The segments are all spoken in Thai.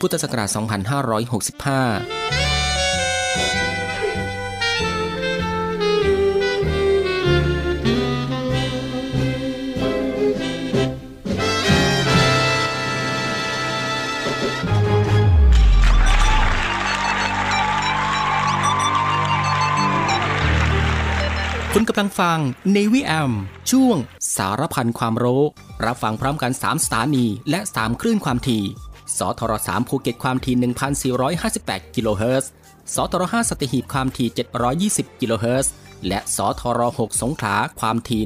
พุทธศักราช 2565คุณกำลังฟัง Navy AM ช่วงสารพันความรู้ รับฟังพร้อมกัน 3 สถานี และ 3 คลื่นความถี่ สทร3ภูเก็ตความถี่1,458 กิโลเฮิรตซ์ สทร5สตีหีบความถี่ 720 กิโลเฮิรตซ์ และสทร6สงขลาความถี่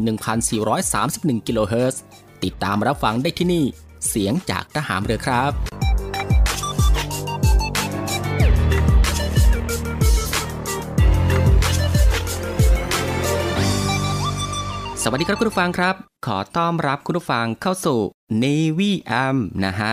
1,431 กิโลเฮิรตซ์ ติดตามรับฟังได้ที่นี่ เสียงจากทหารเรือครับสวัสดีครับคุณผู้ฟังครับ ขอต้อนรับคุณผู้ฟังเข้าสู่ Navy AM นะฮะ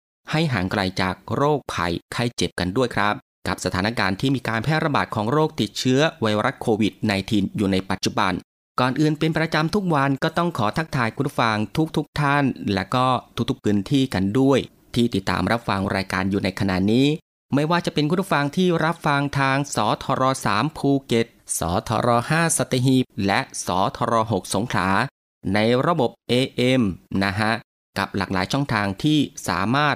ให้ห่างไกลจากโรคภัยไข้เจ็บกันด้วยครับกับสถานการณ์ที่มีการแพร่ระบาดของโรคติดเชื้อไวรัสโควิด -19 อยู่ในปัจจุบัน ก่อนอื่นเป็นประจำทุกวันก็ต้องขอทักทายคุณฟังทุกๆทท่าน และก็ทุกๆพื้นที่กันด้วย ที่ติดตามรับฟังรายการอยู่ในขณะนี้ ไม่ว่าจะเป็นคุณฟังที่รับฟังทางสทร3ภูเก็ตสทร5สตหีบและสทร6สงขลาในระบบ AM นะฮะกับหลากหลายช่องทางที่สามารถ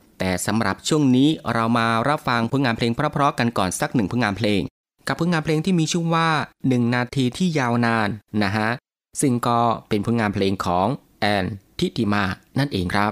แต่สำหรับช่วงนี้เรามารับฟังผลงานเพลงเพราะๆกันก่อนสักหนึ่งผลงานเพลง กับผลงานเพลงที่มีชื่อว่า 1 นาทีที่ยาวนานนะฮะซึ่งก็เป็นผลงานเพลงของแอนทิติมานั่นเองครับ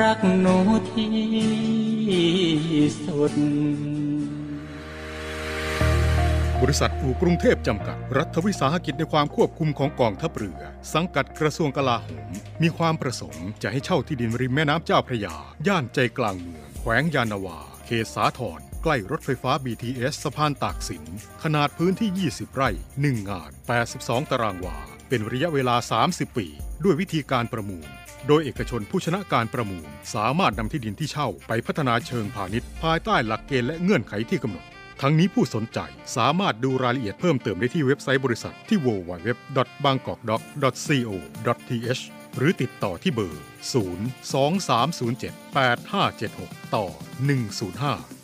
รักหนูที่สุด บริษัทอู่กรุงเทพจำกัด รัฐวิสาหกิจในความควบคุมของกองทัพเรือ สังกัดกระทรวงกลาโหม มีความประสงค์จะให้เช่าที่ดินริมแม่น้ำเจ้าพระยา ย่านใจกลางเมือง แขวงยานาวา เขตสาทรใกล้รถไฟฟ้า BTS สะพานตากสิน ขนาดพื้นที่ 20 ไร่ 1 งาน 82 ตารางวา เป็นระยะเวลา 30 ปี ด้วยวิธีการประมูล โดยเอกชนผู้ชนะการประมูล สามารถนำที่ดินที่เช่าไปพัฒนาเชิงพาณิชย์ ภายใต้หลักเกณฑ์และเงื่อนไขที่กำหนด ทั้งนี้ผู้สนใจสามารถดูรายละเอียดเพิ่มเติมได้ที่เว็บไซต์บริษัทที่ www.bangkokdoc.co.th หรือติดต่อที่เบอร์ 023078576 ต่อ 105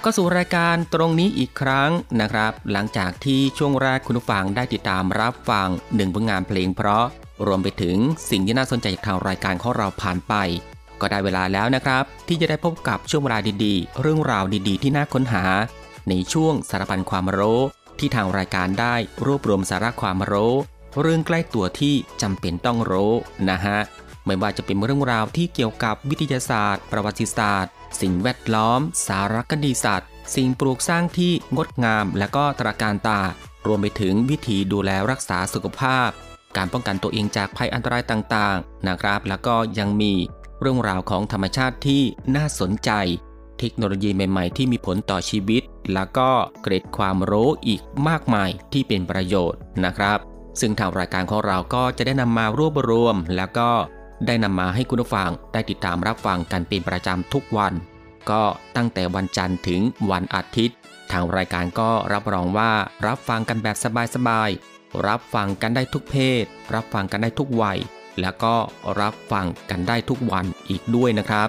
บเข้าสู่รายการตรงนี้อีกครั้งนะครับ หลังจากที่ช่วงแรกคุณผู้ฟังได้ติดตามรับฟังหนึ่งผลงานเพลง เพราะรวมไปถึงสิ่งที่น่าสนใจจากทางรายการของเราผ่านไป ก็ได้เวลาแล้วนะครับ ที่จะได้พบกับช่วงเวลาดีๆ เรื่องราวดีๆ ที่น่าค้นหา ในช่วงสารพันความรู้ที่ทางรายการได้รวบรวมสาระความรู้เรื่องใกล้ตัวที่จำเป็นต้องรู้นะฮะ ไม่ว่าจะเป็นเรื่องราวที่เกี่ยวกับวิทยาศาสตร์ ประวัติศาสตร์ สิ่งแวดล้อม สารคดีสัตว์ สิ่งปลูกสร้างที่งดงาม และก็ตราการตา รวมไปถึงวิธีดูแลรักษาสุขภาพ การป้องกันตัวเองจากภัยอันตรายต่างๆ นะครับ แล้วก็ยังมีเรื่องราวของธรรมชาติที่น่าสนใจ เทคโนโลยีใหม่ๆ ที่มีผลต่อชีวิต แล้วก็เกร็ดความรู้อีกมากมายที่เป็นประโยชน์นะครับ ซึ่งทางรายการของเราก็จะได้นำมารวบรวม แล้วก็ ได้นำมาให้คุณผู้ฟังได้ติดตามรับฟังกันเป็นประจำทุกวัน ก็ตั้งแต่วันจันทร์ถึงวันอาทิตย์ ทางรายการก็รับรองว่ารับฟังกันแบบสบายๆรับฟังกันได้ทุกเพศ รับฟังกันได้ทุกวัย แล้วก็รับฟังกันได้ทุกวันอีกด้วยนะครับ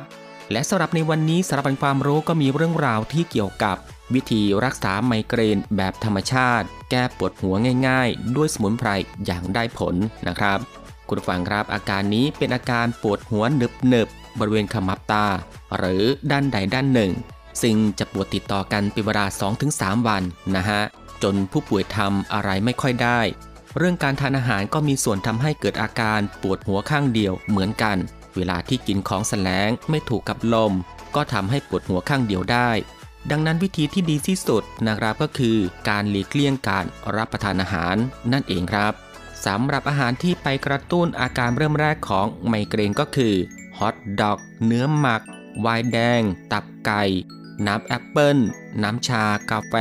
และสำหรับในวันนี้สารพันความรู้ก็มีเรื่องราวที่เกี่ยวกับ วิธีรักษาไมเกรนแบบธรรมชาติ แก้ปวดหัวง่าย ๆ ด้วยสมุนไพรอย่างได้ผลนะครับ คุณฟังครับอาการนี้เป็นอาการปวดหัวหนึบหนึบบริเวณขมับตา หรือด้านใดด้านหนึ่ง ซึ่งจะปวดติดต่อกันเป็นเวลา 2-3 วันนะฮะ จนผู้ป่วยทำอะไรไม่ค่อยได้ เรื่องการทานอาหารก็มีส่วนทำให้เกิดอาการปวดหัวข้างเดียวเหมือนกัน เวลาที่กินของแสลงไม่ถูกกับลม ก็ทำให้ปวดหัวข้างเดียวได้ ดังนั้นวิธีที่ดีที่สุดนะครับก็คือการหลีกเลี่ยงการรับประทานอาหารนั่นเองครับ สำหรับอาหารที่ไปกระตุ้นอาการเริ่มแรกของไมเกรนก็คือฮอทดอก เนื้อหมัก ไวน์แดง ตับไก่ น้ำแอปเปิลน้ำชากาแฟ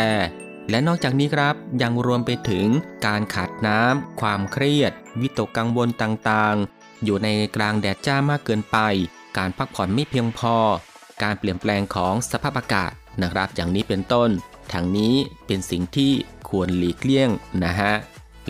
และนอกจากนี้ครับยังรวมไปถึงการขาดน้ำ ความเครียด วิตกกังวลต่างๆ อยู่ในกลางแดดจ้ามากเกินไป การพักผ่อนไม่เพียงพอ การเปลี่ยนแปลงของสภาพอากาศนะครับ อย่างนี้เป็นต้นทางนี้เป็นสิ่งที่ควรหลีกเลี่ยงนะฮะ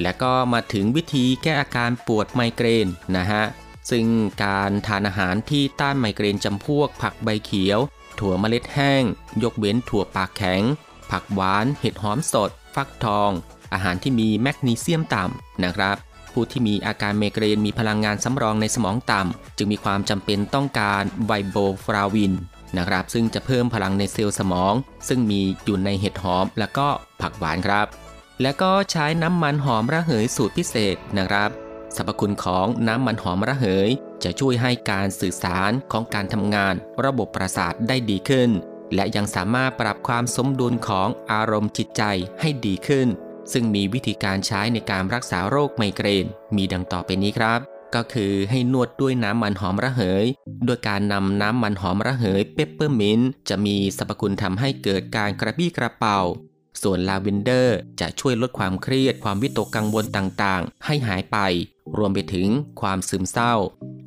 และก็มาถึงวิธีแก้อาการปวดไมเกรนนะฮะ ซึ่งการทานอาหารที่ต้านไมเกรนจำพวก ผักใบเขียว ถั่วเมล็ดแห้ง ยกเว้นถั่วปากแข็ง ผักหวาน เห็ดหอมสด ฟักทอง อาหารที่มีแมกนีเซียมต่ำนะครับ ผู้ที่มีอาการไมเกรนมีพลังงานสำรองในสมองต่ำจึงมีความจำเป็นต้องการไวโบฟราวินนะครับซึ่งจะเพิ่มพลังในเซลล์สมอง ซึ่งมีอยู่ในเห็ดหอมและก็ผักหวานครับ และก็ใช้น้ำมันหอมระเหยสูตรพิเศษนะครับสรรพคุณของน้ำมันหอมระเหย จะช่วยให้การสื่อสารของการทำงาน ระบบประสาทได้ดีขึ้น และยังสามารถปรับความสมดุลของอารมณ์จิตใจให้ดีขึ้น ซึ่งมีวิธีการใช้ในการรักษาโรคไมเกรน มีดังต่อไปนี้ครับ ก็คือให้นวดด้วยน้ำมันหอมระเหย โดยการนำน้ำมันหอมระเหยเปปเปอร์มินต์จะมีสรรพคุณทำให้เกิดการกระปี้กระเป๋า ส่วนลาเวนเดอร์จะช่วยลดความเครียดความวิตกกังวลต่างๆ ให้หายไป รวมไปถึงความซึมเศร้า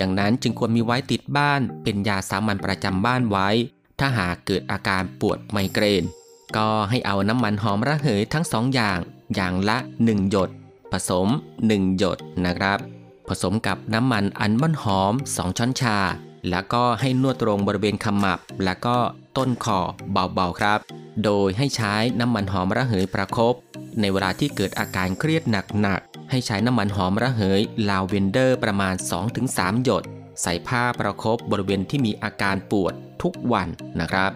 ดังนั้นจึงควรมีไว้ติดบ้าน เป็นยาสามัญประจำบ้านไว้ ถ้าหากเกิดอาการปวดไมเกรน ก็ให้เอาน้ำมันหอมระเหยทั้งสองอย่าง อย่างละ 1 หยด ผสม 1 หยดนะครับ ผสมกับน้ำมันอัลมอนด์หอม 2 ช้อนชา แล้วก็ให้นวดตรงบริเวณขมับ แล้วก็ ต้นคอเบาๆครับ โดยให้ใช้น้ำมันหอมระเหยประครบในเวลาที่เกิดอาการเครียดหนักๆ ให้ใช้น้ำมันหอมระเหยลาเวนเดอร์ประมาณ 2-3 หยด ใส่ผ้าประครบบริเวณที่มีอาการปวดทุกวันนะครับ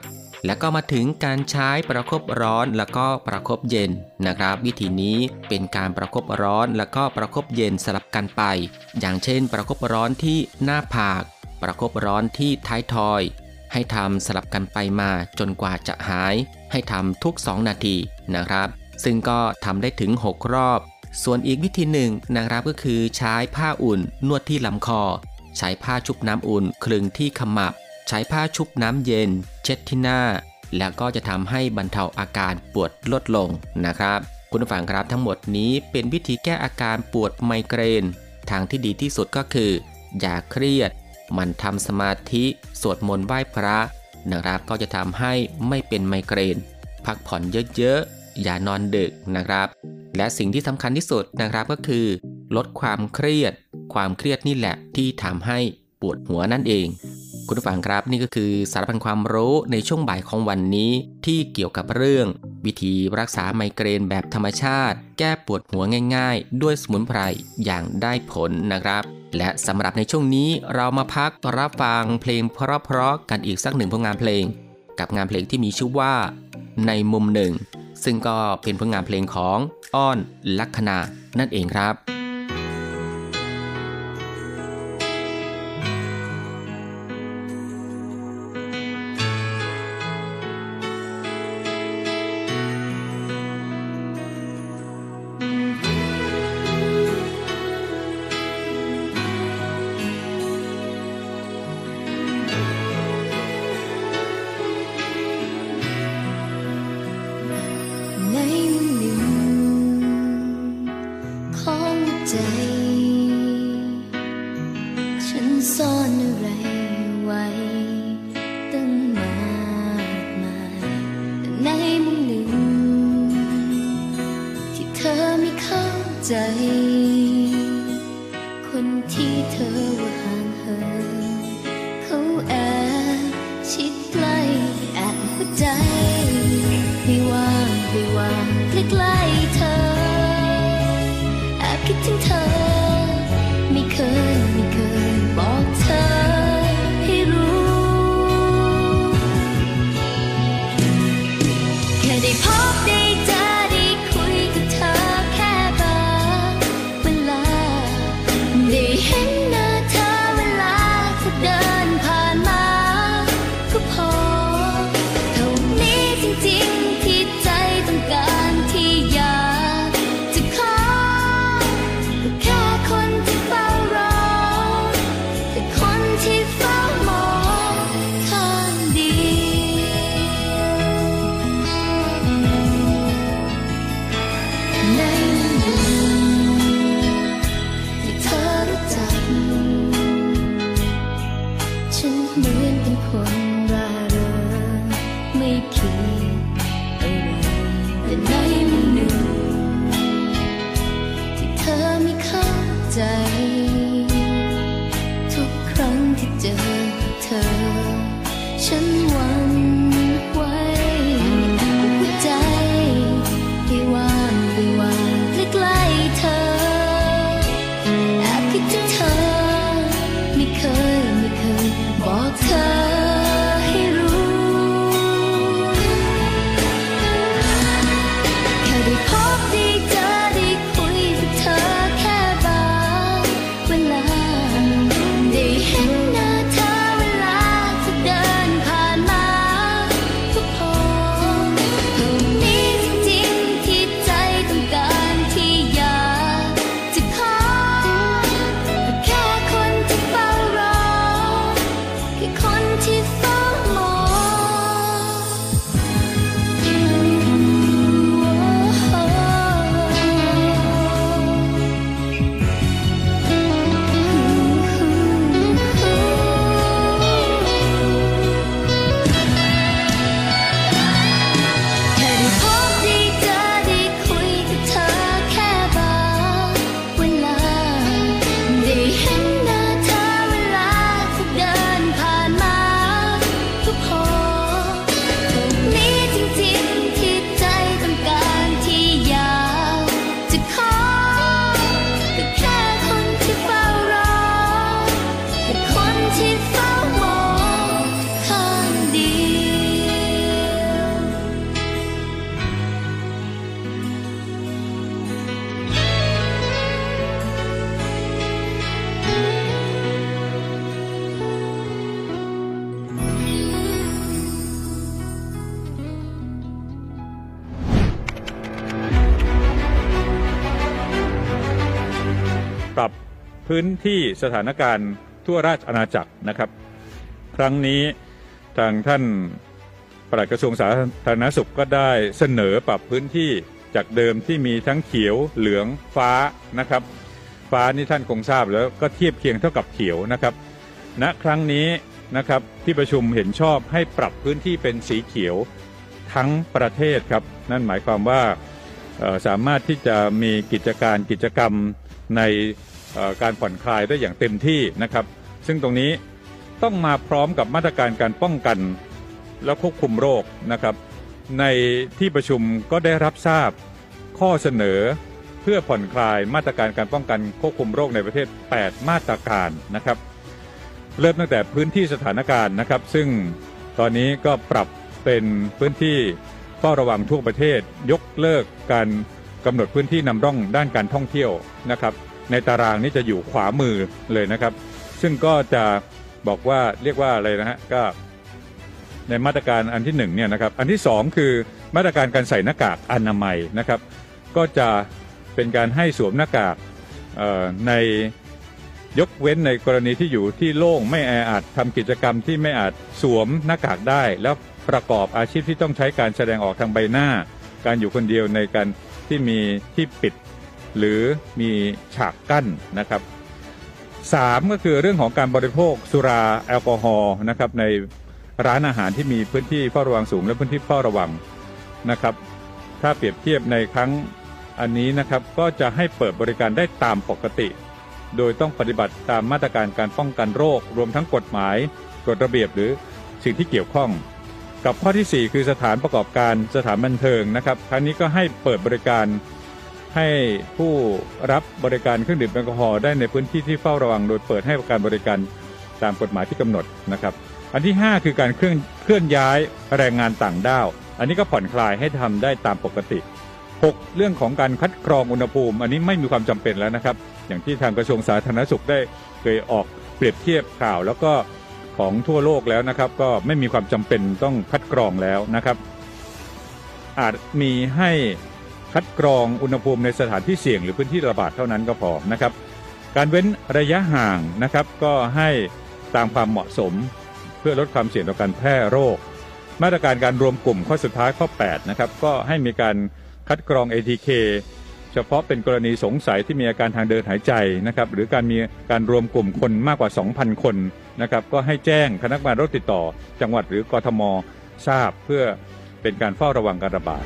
แล้วก็มาถึงการใช้ประครบร้อนแล้วก็ประครบเย็นนะครับ วิธีนี้เป็นการประครบร้อนแล้วก็ประครบเย็นสลับกันไป อย่างเช่น ประครบร้อนที่หน้าผาก ประครบร้อนที่ท้ายทอย ให้ทำสลับกันไปมาจนกว่าจะหาย ให้ทำทุก 2 นาทีนะครับ ซึ่งก็ทำได้ถึง 6 รอบ ส่วนอีกวิธีหนึ่งนะครับก็คือใช้ผ้าอุ่นนวดที่ลำคอ ใช้ผ้าชุบน้ำอุ่นคลึงที่ขมับ ใช้ผ้าชุบน้ำเย็น เช็ดที่หน้า แล้วก็จะทำให้บรรเทาอาการปวดลดลงนะครับคุณผู้ฟังครับทั้งหมดนี้เป็นวิธีแก้อาการปวดไมเกรน ทางที่ดีที่สุดก็คือ อย่าเครียด มันทำสมาธิสวดมนต์ไหว้พระนะครับก็จะทำให้ไม่เป็นไมเกรน พักผ่อนเยอะๆ อย่านอนดึกนะครับ และสิ่งที่สำคัญที่สุดนะครับก็คือ ลดความเครียด ความเครียดนี่แหละที่ทำให้ปวดหัวนั่นเอง คุณผู้ฟังครับนี่ก็คือสารพันความรู้ในช่วงบ่ายของวันนี้ ที่เกี่ยวกับเรื่อง วิธีรักษาไมเกรนแบบธรรมชาติ แก้ปวดหัวง่าย ๆ ด้วยสมุนไพรอย่างได้ผลนะครับ และสำหรับในช่วงนี้เรามาพักรับฟังเพลงเพราะๆกันอีกสักหนึ่งผลงานเพลง กับงานเพลงที่มีชื่อว่า ในมุมหนึ่ง ซึ่งก็เป็นผลงานเพลงของอ้อนลัคนานั่นเองครับ พื้นที่สถานการณ์ทั่วราชอาณาจักรนะครับ ครั้งนี้ทางท่านปลัดกระทรวงสาธารณสุขก็ได้เสนอปรับพื้นที่จากเดิมที่มีทั้งเขียวเหลืองฟ้านะครับ ฟ้านี่ท่านคงทราบแล้วก็เทียบเคียงเท่ากับเขียวนะครับณนะครั้งนี้นะครับที่ประชุมเห็นชอบให้ปรับพื้นที่เป็นสีเขียวทั้งประเทศครับ นั่นหมายความว่าสามารถที่จะมีกิจการกิจกรรมใน การผ่อนคลายได้อย่างเต็มที่นะครับ ซึ่งตรงนี้ต้องมาพร้อมกับมาตรการการป้องกันและควบคุมโรคนะครับ ในที่ประชุมก็ได้รับทราบข้อเสนอเพื่อผ่อนคลายมาตรการการป้องกันควบคุมโรคในประเทศ 8 มาตรการนะครับ เริ่มตั้งแต่พื้นที่สถานการณ์นะครับ ซึ่งตอนนี้ก็ปรับเป็นพื้นที่เฝ้าระวังทั่วประเทศ ยกเลิกการกำหนดพื้นที่นำร่องด้านการท่องเที่ยวนะครับ ในตารางนี้จะอยู่ขวามือเลยนะครับ ซึ่งก็จะบอกว่าเรียกว่าอะไรนะฮะก็ในมาตรการอันที่หนึ่งเนี่ยนะครับอันที่สองคือมาตรการการใส่หน้ากากอนามัยนะครับ ก็จะเป็นการให้สวมหน้ากากในยกเว้นในกรณีที่อยู่ที่โล่งไม่แออัดทำกิจกรรมที่ไม่อาจสวมหน้ากากได้ แล้วประกอบอาชีพที่ต้องใช้การแสดงออกทางใบหน้า การอยู่คนเดียวในการที่มีที่ปิด หรือมีฉากกั้นนะครับสามก็คือเรื่องของการบริโภคสุราแอลกอฮอล์นะครับในร้านอาหารที่มีพื้นที่เฝ้าระวังสูงและพื้นที่เฝ้าระวังนะครับ ถ้าเปรียบเทียบในครั้งอันนี้นะครับก็จะให้เปิดบริการได้ตามปกติ โดยต้องปฏิบัติตามมาตรการการป้องกันโรค รวมทั้งกฎหมายกฎระเบียบหรือสิ่งที่เกี่ยวข้อง กับข้อที่ 4 คือสถานประกอบการสถานบันเทิงนะครับครั้งนี้ก็ให้เปิดบริการ ให้ผู้รับบริการเครื่องดื่มแอลกอฮอล์ได้ในพื้นที่ที่เฝ้าระวังโดยเปิดให้การบริการตามกฎหมายที่กำหนดนะครับ อันที่ 5 คือการเคลื่อนเคลื่อนย้ายแรงงานต่างด้าว อันนี้ก็ผ่อนคลายให้ทำได้ตามปกติ 6. เรื่องของการคัดกรองอุณหภูมิ อันนี้ไม่มีความจำเป็นแล้วนะครับ อย่างที่ทางกระทรวงสาธารณสุขได้เคยออกเปรียบเทียบข่าวแล้วก็ของทั่วโลกแล้วนะครับ ก็ไม่มีความจำเป็นต้องคัดกรองแล้วนะครับ อาจมีให้ คัดกรองอุณหภูมิในสถานที่เสี่ยง หรือพื้นที่ระบาดเท่านั้นก็พอนะครับ การเว้นระยะห่างนะครับ ก็ให้ตามความเหมาะสม เพื่อลดความเสี่ยงต่อการแพร่โรค มาตรการการรวมกลุ่มข้อสุดท้ายข้อ 8 นะครับ ก็ให้มีการคัดกรอง ATK เฉพาะเป็นกรณีสงสัยที่มีอาการทางเดินหายใจนะครับหรือการมีการรวมกลุ่มคนมากกว่า 2,000 คนนะครับก็ให้แจ้งคณะกรรมการโรคติดต่อ จังหวัดหรือกทมทราบเพื่อเป็นการเฝ้าระวังการระบาด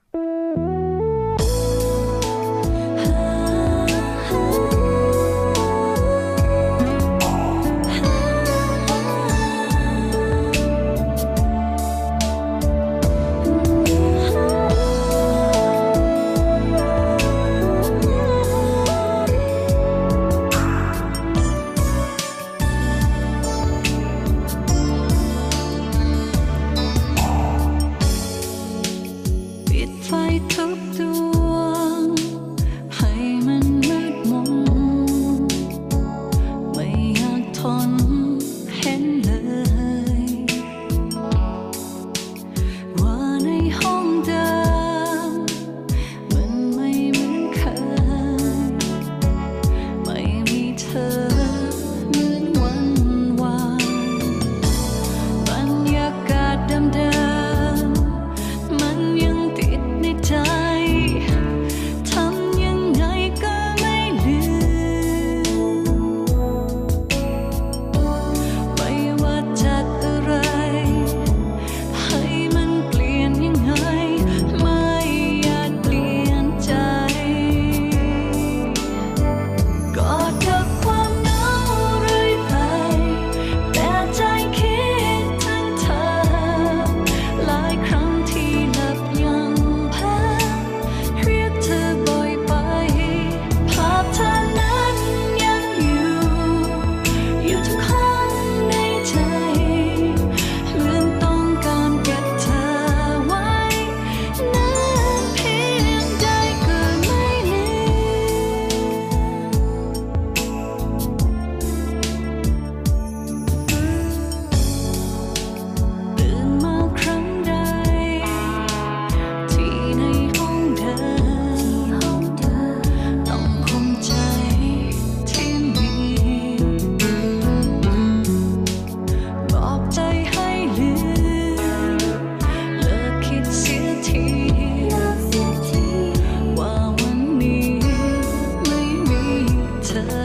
touch.